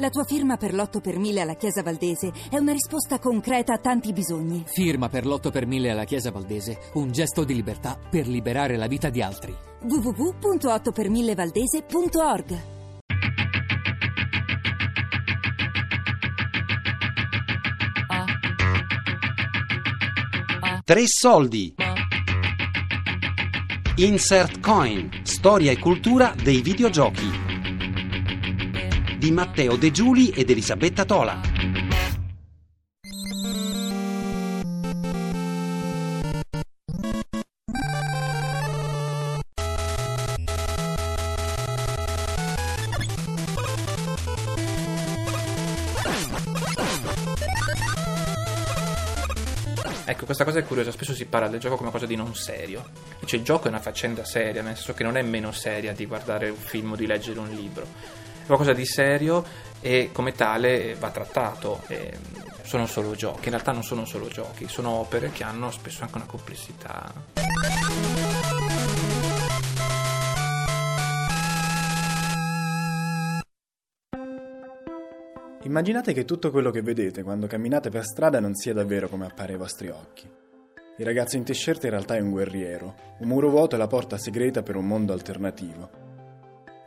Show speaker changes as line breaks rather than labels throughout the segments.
La tua firma per l'8 per 1000 alla Chiesa Valdese è una risposta concreta a tanti bisogni.
Firma per l'8 per 1000 alla Chiesa Valdese, un gesto di libertà per liberare la vita di altri.
www.8per1000valdese.org
Tre soldi. Insert Coin, storia e cultura dei videogiochi. Di Matteo De Giuli ed Elisabetta Tola.
Ecco, questa cosa è curiosa, spesso si parla del gioco come cosa di non serio. Invece il gioco è una faccenda seria, nel senso che non è meno seria di guardare un film o di leggere un libro. Qualcosa di serio e come tale va trattato. Sono solo giochi, in realtà non sono solo giochi, sono opere che hanno spesso anche una complessità.
Immaginate che tutto quello che vedete quando camminate per strada non sia davvero come appare ai vostri occhi. Il ragazzo in t-shirt in realtà è un guerriero, un muro vuoto è la porta segreta per un mondo alternativo.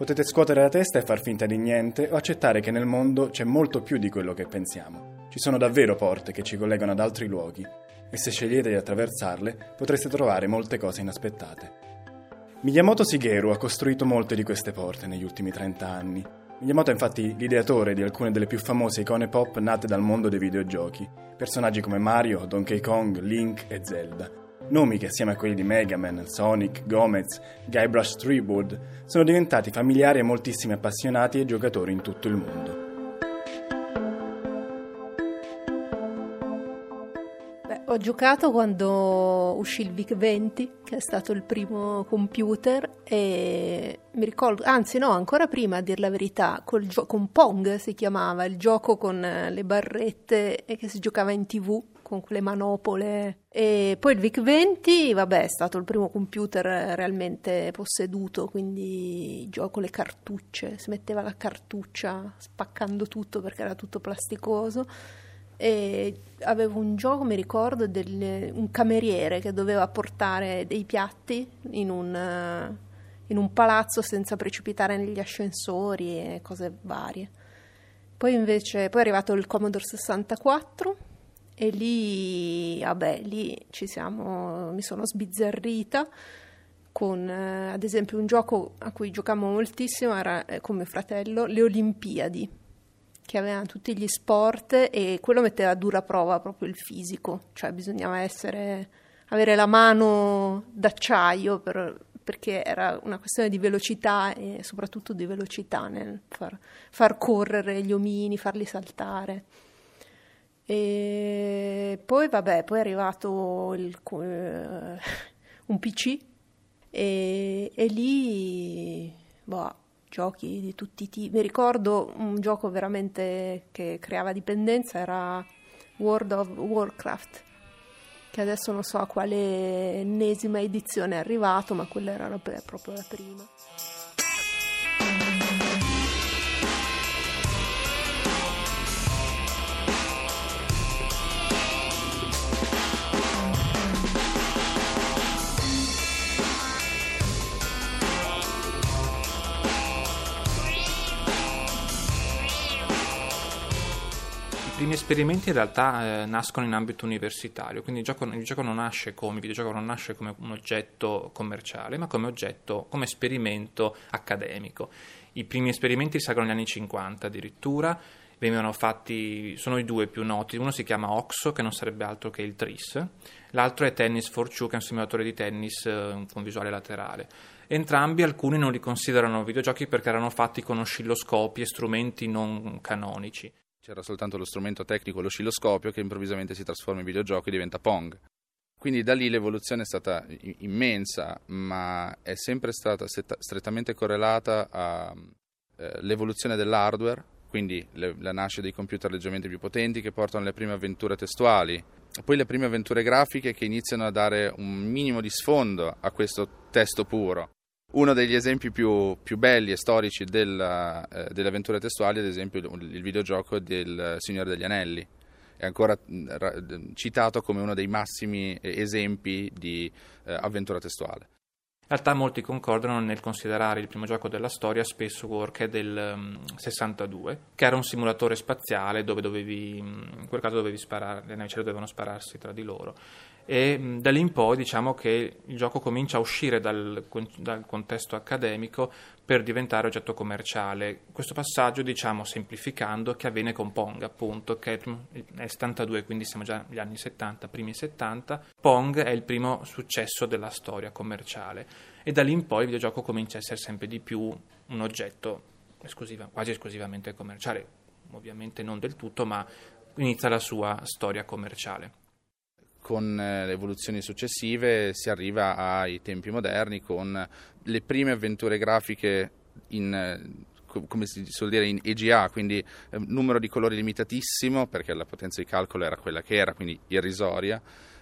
Potete scuotere la testa e far finta di niente o accettare che nel mondo c'è molto più di quello che pensiamo. Ci sono davvero porte che ci collegano ad altri luoghi e se scegliete di attraversarle potreste trovare molte cose inaspettate. Miyamoto Shigeru ha costruito molte di queste porte negli ultimi 30 anni Miyamoto è infatti l'ideatore di alcune delle più famose icone pop nate dal mondo dei videogiochi, personaggi come Mario, Donkey Kong, Link e Zelda. Nomi che assieme a quelli di Mega Man, Sonic, Gomez, Guybrush Threepwood sono diventati familiari a moltissimi appassionati e giocatori in tutto il mondo.
Ho giocato quando uscì il VIC-20, che è stato il primo computer, e mi ricordo, anzi no, ancora prima a dir la verità, gio- con Pong si chiamava, il gioco con le barrette e che si giocava in tv con quelle manopole. E poi il VIC-20, vabbè, è stato il primo computer realmente posseduto, quindi gioco le cartucce, si metteva la cartuccia spaccando tutto perché era tutto plasticoso e avevo un gioco, mi ricordo, del, un cameriere che doveva portare dei piatti in un, in un palazzo senza precipitare negli ascensori e cose varie. Poi invece poi è arrivato il Commodore 64 e lì, vabbè, lì ci siamo, mi sono sbizzarrita con eh, ad esempio un gioco a cui giocavo moltissimo era eh, con mio fratello, le Olimpiadi che avevano tutti gli sport e quello metteva a dura prova proprio il fisico, cioè bisognava essere, avere la mano d'acciaio per, perché era una questione di velocità e soprattutto di velocità nel far, far correre gli omini, farli saltare. E poi vabbè, poi è arrivato il, uh, un PC e, e lì boh, giochi di tutti i tipi. Mi ricordo un gioco veramente che creava dipendenza, era World of Warcraft, che adesso non so a quale ennesima edizione è arrivato, ma quella era proprio la prima.
Primi esperimenti in realtà eh, nascono in ambito universitario, quindi il gioco, il gioco, non nasce come, il videogioco non nasce come un oggetto commerciale, ma come oggetto, come esperimento accademico. I primi esperimenti risalgono agli anni 50 addirittura, venivano fatti, sono i due più noti, uno si chiama OXO, che non sarebbe altro che il TRIS, l'altro è Tennis for Two, che è un simulatore di tennis eh, con visuale laterale. Entrambi alcuni non li considerano videogiochi perché erano fatti con oscilloscopi e strumenti non canonici.
C'era soltanto lo strumento tecnico, l'oscilloscopio, che improvvisamente si trasforma in videogioco e diventa Pong. Quindi da lì l'evoluzione è stata immensa, ma è sempre stata strettamente correlata all'evoluzione eh, dell'hardware, quindi le, la nascita dei computer leggermente più potenti che portano alle prime avventure testuali, poi le prime avventure grafiche che iniziano a dare un minimo di sfondo a questo testo puro. Uno degli esempi più, più belli e storici della, eh, delle avventure testuali, ad esempio, il, videogioco del Signore degli Anelli. È ancora ra, citato come uno dei massimi esempi di eh, avventura testuale.
In realtà molti concordano nel considerare il primo gioco della storia Space è del um, 62, che era un simulatore spaziale dove dovevi, in quel caso dovevi sparare, le navicelle dovevano spararsi tra di loro e da lì in poi diciamo che il gioco comincia a uscire dal, dal, contesto accademico per diventare oggetto commerciale. Questo passaggio, diciamo semplificando, che avviene con Pong, appunto, che è 72, quindi siamo già negli anni 70, primi 70. Pong è il primo successo della storia commerciale e da lì in poi il videogioco comincia a essere sempre di più un oggetto esclusiva, quasi esclusivamente commerciale, ovviamente non del tutto, ma inizia la sua storia commerciale
con eh, le evoluzioni successive si arriva ai tempi moderni con le prime avventure grafiche in eh, come si suol dire in EGA, quindi eh, numero di colori limitatissimo perché la potenza di calcolo era quella che era, quindi irrisoria.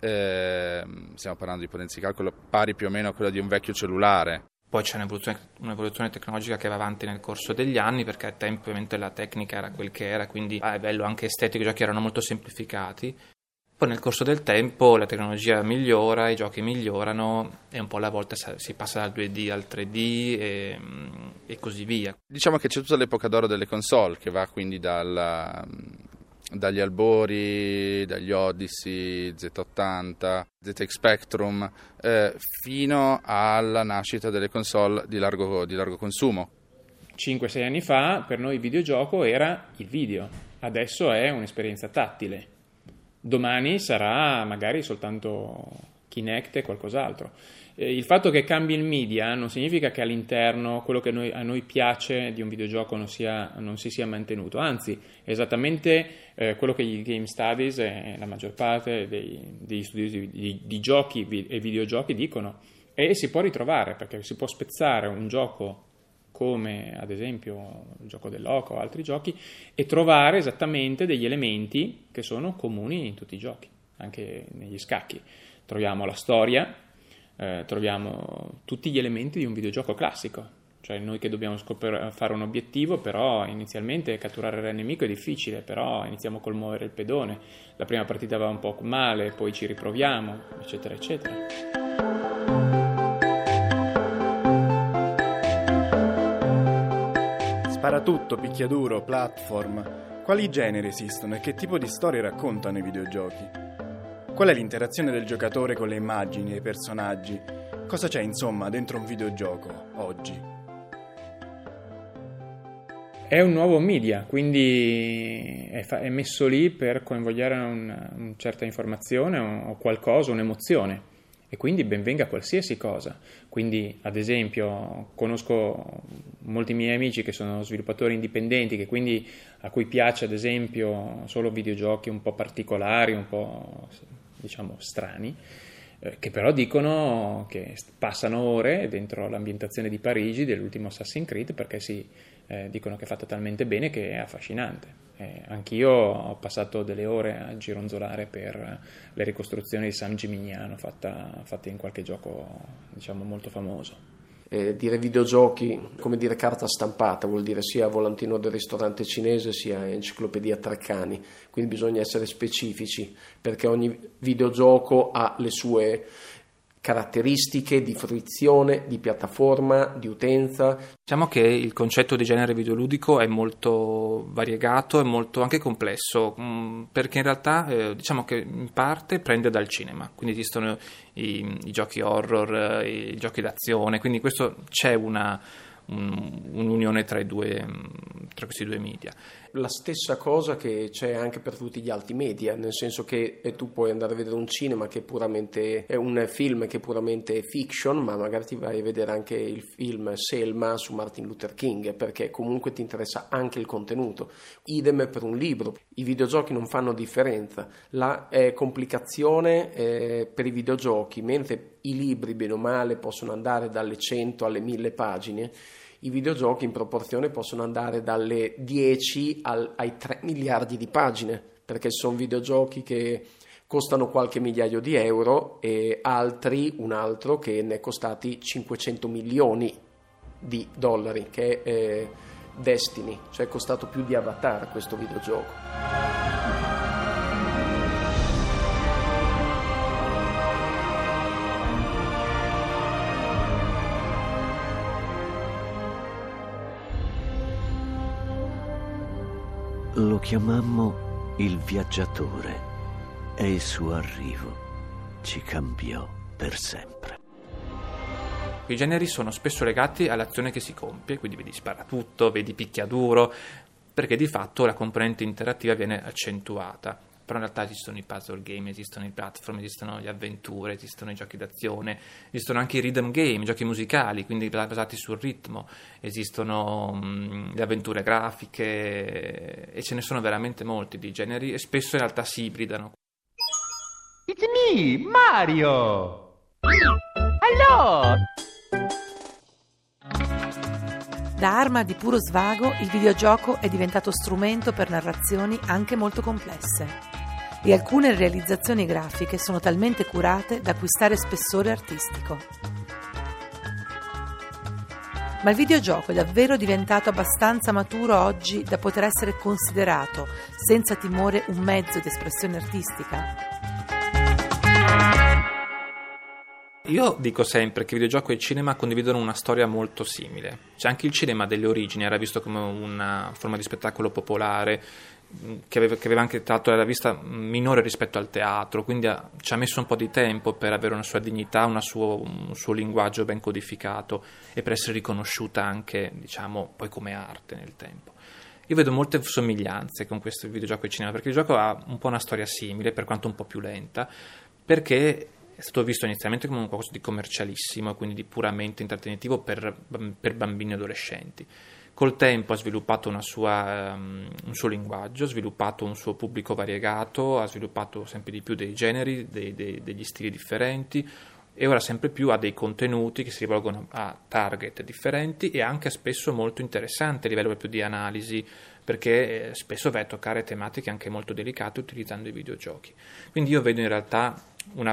Eh, stiamo parlando di potenza di calcolo pari più o meno a quella di un vecchio cellulare.
Poi c'è un'evoluzione, un'evoluzione, tecnologica che va avanti nel corso degli anni perché a tempo ovviamente la tecnica era quel che era, quindi a livello anche estetico i giochi erano molto semplificati poi nel corso del tempo la tecnologia migliora, i giochi migliorano e un po' alla volta si passa dal 2D al 3D e, e così via.
Diciamo che c'è tutta l'epoca d'oro delle console che va quindi dalla, dagli albori, dagli Odyssey, Z80, ZX Spectrum, eh, fino alla nascita delle console di largo, di largo consumo.
5-6 anni fa per noi il videogioco era il video, adesso è un'esperienza tattile domani sarà magari soltanto Kinect e qualcos'altro. Eh, il fatto che cambi il media non significa che all'interno quello che noi, a noi piace di un videogioco non, sia, non si sia mantenuto, anzi, è esattamente eh, quello che i Game Studies e la maggior parte dei, degli studi di, di, giochi e videogiochi dicono. E si può ritrovare perché si può spezzare un gioco come ad esempio il gioco del loco o altri giochi, e trovare esattamente degli elementi che sono comuni in tutti i giochi, anche negli scacchi. Troviamo la storia, eh, troviamo tutti gli elementi di un videogioco classico, cioè noi che dobbiamo scopri- fare un obiettivo, però inizialmente catturare il nemico è difficile, però iniziamo col muovere il pedone, la prima partita va un po' male, poi ci riproviamo, eccetera, eccetera.
Sparatutto, picchiaduro, platform. Quali generi esistono e che tipo di storie raccontano i videogiochi? Qual è l'interazione del giocatore con le immagini e i personaggi? Cosa c'è insomma dentro un videogioco oggi?
È un nuovo media, quindi è, fa- è messo lì per coinvolgere una, una certa informazione o, o qualcosa, un'emozione e quindi benvenga qualsiasi cosa. Quindi, ad esempio, conosco molti miei amici che sono sviluppatori indipendenti, quindi a cui piace, ad esempio, solo videogiochi un po' particolari, un po' diciamo strani, eh, che però dicono che passano ore dentro l'ambientazione di Parigi dell'ultimo Assassin's Creed perché si eh, dicono che è fatta talmente bene che è affascinante. Eh, anch'io ho passato delle ore a gironzolare per le ricostruzioni di San Gimignano fatte in qualche gioco diciamo molto famoso.
Eh, dire videogiochi come dire carta stampata vuol dire sia volantino del ristorante cinese sia enciclopedia Treccani. Quindi bisogna essere specifici perché ogni videogioco ha le sue caratteristiche di fruizione, di piattaforma, di utenza.
Diciamo che il concetto di genere videoludico è molto variegato e molto anche complesso, mm, perché in realtà eh, diciamo che in parte prende dal cinema, quindi esistono i, i giochi horror, i giochi d'azione, quindi questo c'è una un'unione tra, due, tra, questi due media.
La stessa cosa che c'è anche per tutti gli altri media, nel senso che eh, tu puoi andare a vedere un cinema che è puramente è un film che è puramente fiction, ma magari ti vai a vedere anche il film Selma su Martin Luther King, perché comunque ti interessa anche il contenuto. Idem per un libro. I videogiochi non fanno differenza, la eh, complicazione eh, per i videogiochi, mentre i libri, bene o male, possono andare dalle 100 alle 1000 pagine i videogiochi in proporzione possono andare dalle 10 al, ai 3 miliardi di pagine, perché sono videogiochi che costano qualche migliaio di euro e altri, un altro che ne è costati 500 milioni di dollari, che è eh, Destiny, cioè è costato più di Avatar questo videogioco.
Lo chiamammo il viaggiatore e il suo arrivo ci cambiò per sempre.
I generi sono spesso legati all'azione che si compie, quindi vedi sparatutto, vedi picchiaduro, perché di fatto la componente interattiva viene accentuata. Però in realtà esistono i puzzle game, esistono i platform, esistono le avventure, esistono i giochi d'azione, esistono anche i rhythm game, i giochi musicali, quindi basati sul ritmo, esistono mh, le avventure grafiche e ce ne sono veramente molti di generi e spesso in realtà si ibridano.
It's me, Mario! Hello!
Da arma di puro svago, il videogioco è diventato strumento per narrazioni anche molto complesse. E alcune realizzazioni grafiche sono talmente curate da acquistare spessore artistico. Ma il videogioco è davvero diventato abbastanza maturo oggi da poter essere considerato, senza timore, un mezzo di espressione artistica?
Io dico sempre che videogioco e cinema condividono una storia molto simile. C'è anche il cinema delle origini, era visto come una forma di spettacolo popolare che aveva, che aveva anche tratto la vista minore rispetto al teatro, quindi ha, ci ha messo un po' di tempo per avere una sua dignità, una suo, un suo linguaggio ben codificato e per essere riconosciuta anche, diciamo, poi come arte nel tempo. Io vedo molte somiglianze con questo videogioco e cinema, perché il gioco ha un po' una storia simile, per quanto un po' più lenta, perché è stato visto inizialmente come qualcosa di commercialissimo, quindi di puramente intrattenitivo per, per bambini e adolescenti. Col tempo ha sviluppato sua, um, un suo linguaggio, ha sviluppato un suo pubblico variegato, ha sviluppato sempre di più dei generi, dei, dei, degli stili differenti e ora sempre più ha dei contenuti che si rivolgono a target differenti e anche spesso molto interessanti a livello proprio di analisi perché eh, spesso va a toccare tematiche anche molto delicate utilizzando i videogiochi. Quindi io vedo in realtà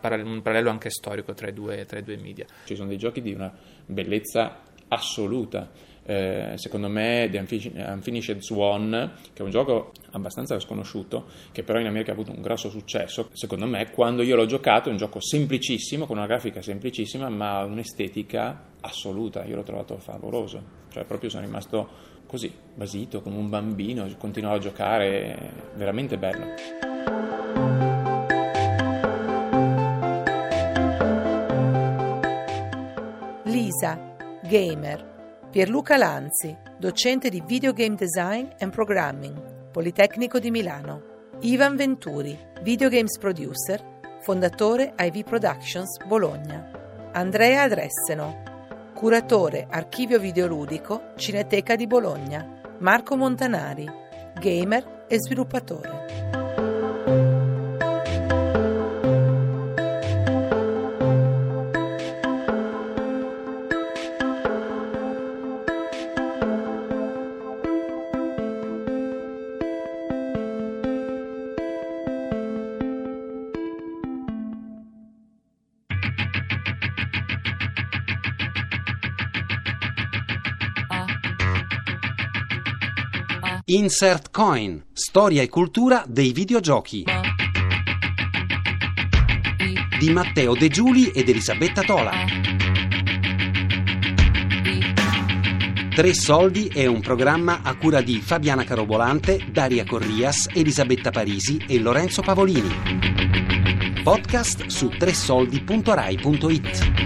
para- un parallelo anche storico tra i, due, tra i due media.
Ci sono dei giochi di una bellezza assoluta. Eh, secondo me The Unfinished Swan, che è un gioco abbastanza sconosciuto, che però in America ha avuto un grosso successo, secondo me quando io l'ho giocato è un gioco semplicissimo, con una grafica semplicissima, ma un'estetica assoluta, io l'ho trovato favoloso, cioè proprio sono rimasto così, basito, come un bambino, continuavo a giocare, veramente bello.
Lisa, gamer. Pierluca Lanzi, docente di Videogame Design and Programming, Politecnico di Milano. Ivan Venturi, Videogames Producer, fondatore IV Productions Bologna. Andrea Adresseno, curatore Archivio Videoludico Cineteca di Bologna. Marco Montanari, gamer e sviluppatore.
Insert Coin, storia e cultura dei videogiochi. Di Matteo De Giuli ed Elisabetta Tola. Tre soldi è un programma a cura di Fabiana Carobolante, Daria Corrias, Elisabetta Parisi e Lorenzo Pavolini. Podcast su tresoldi.rai.it.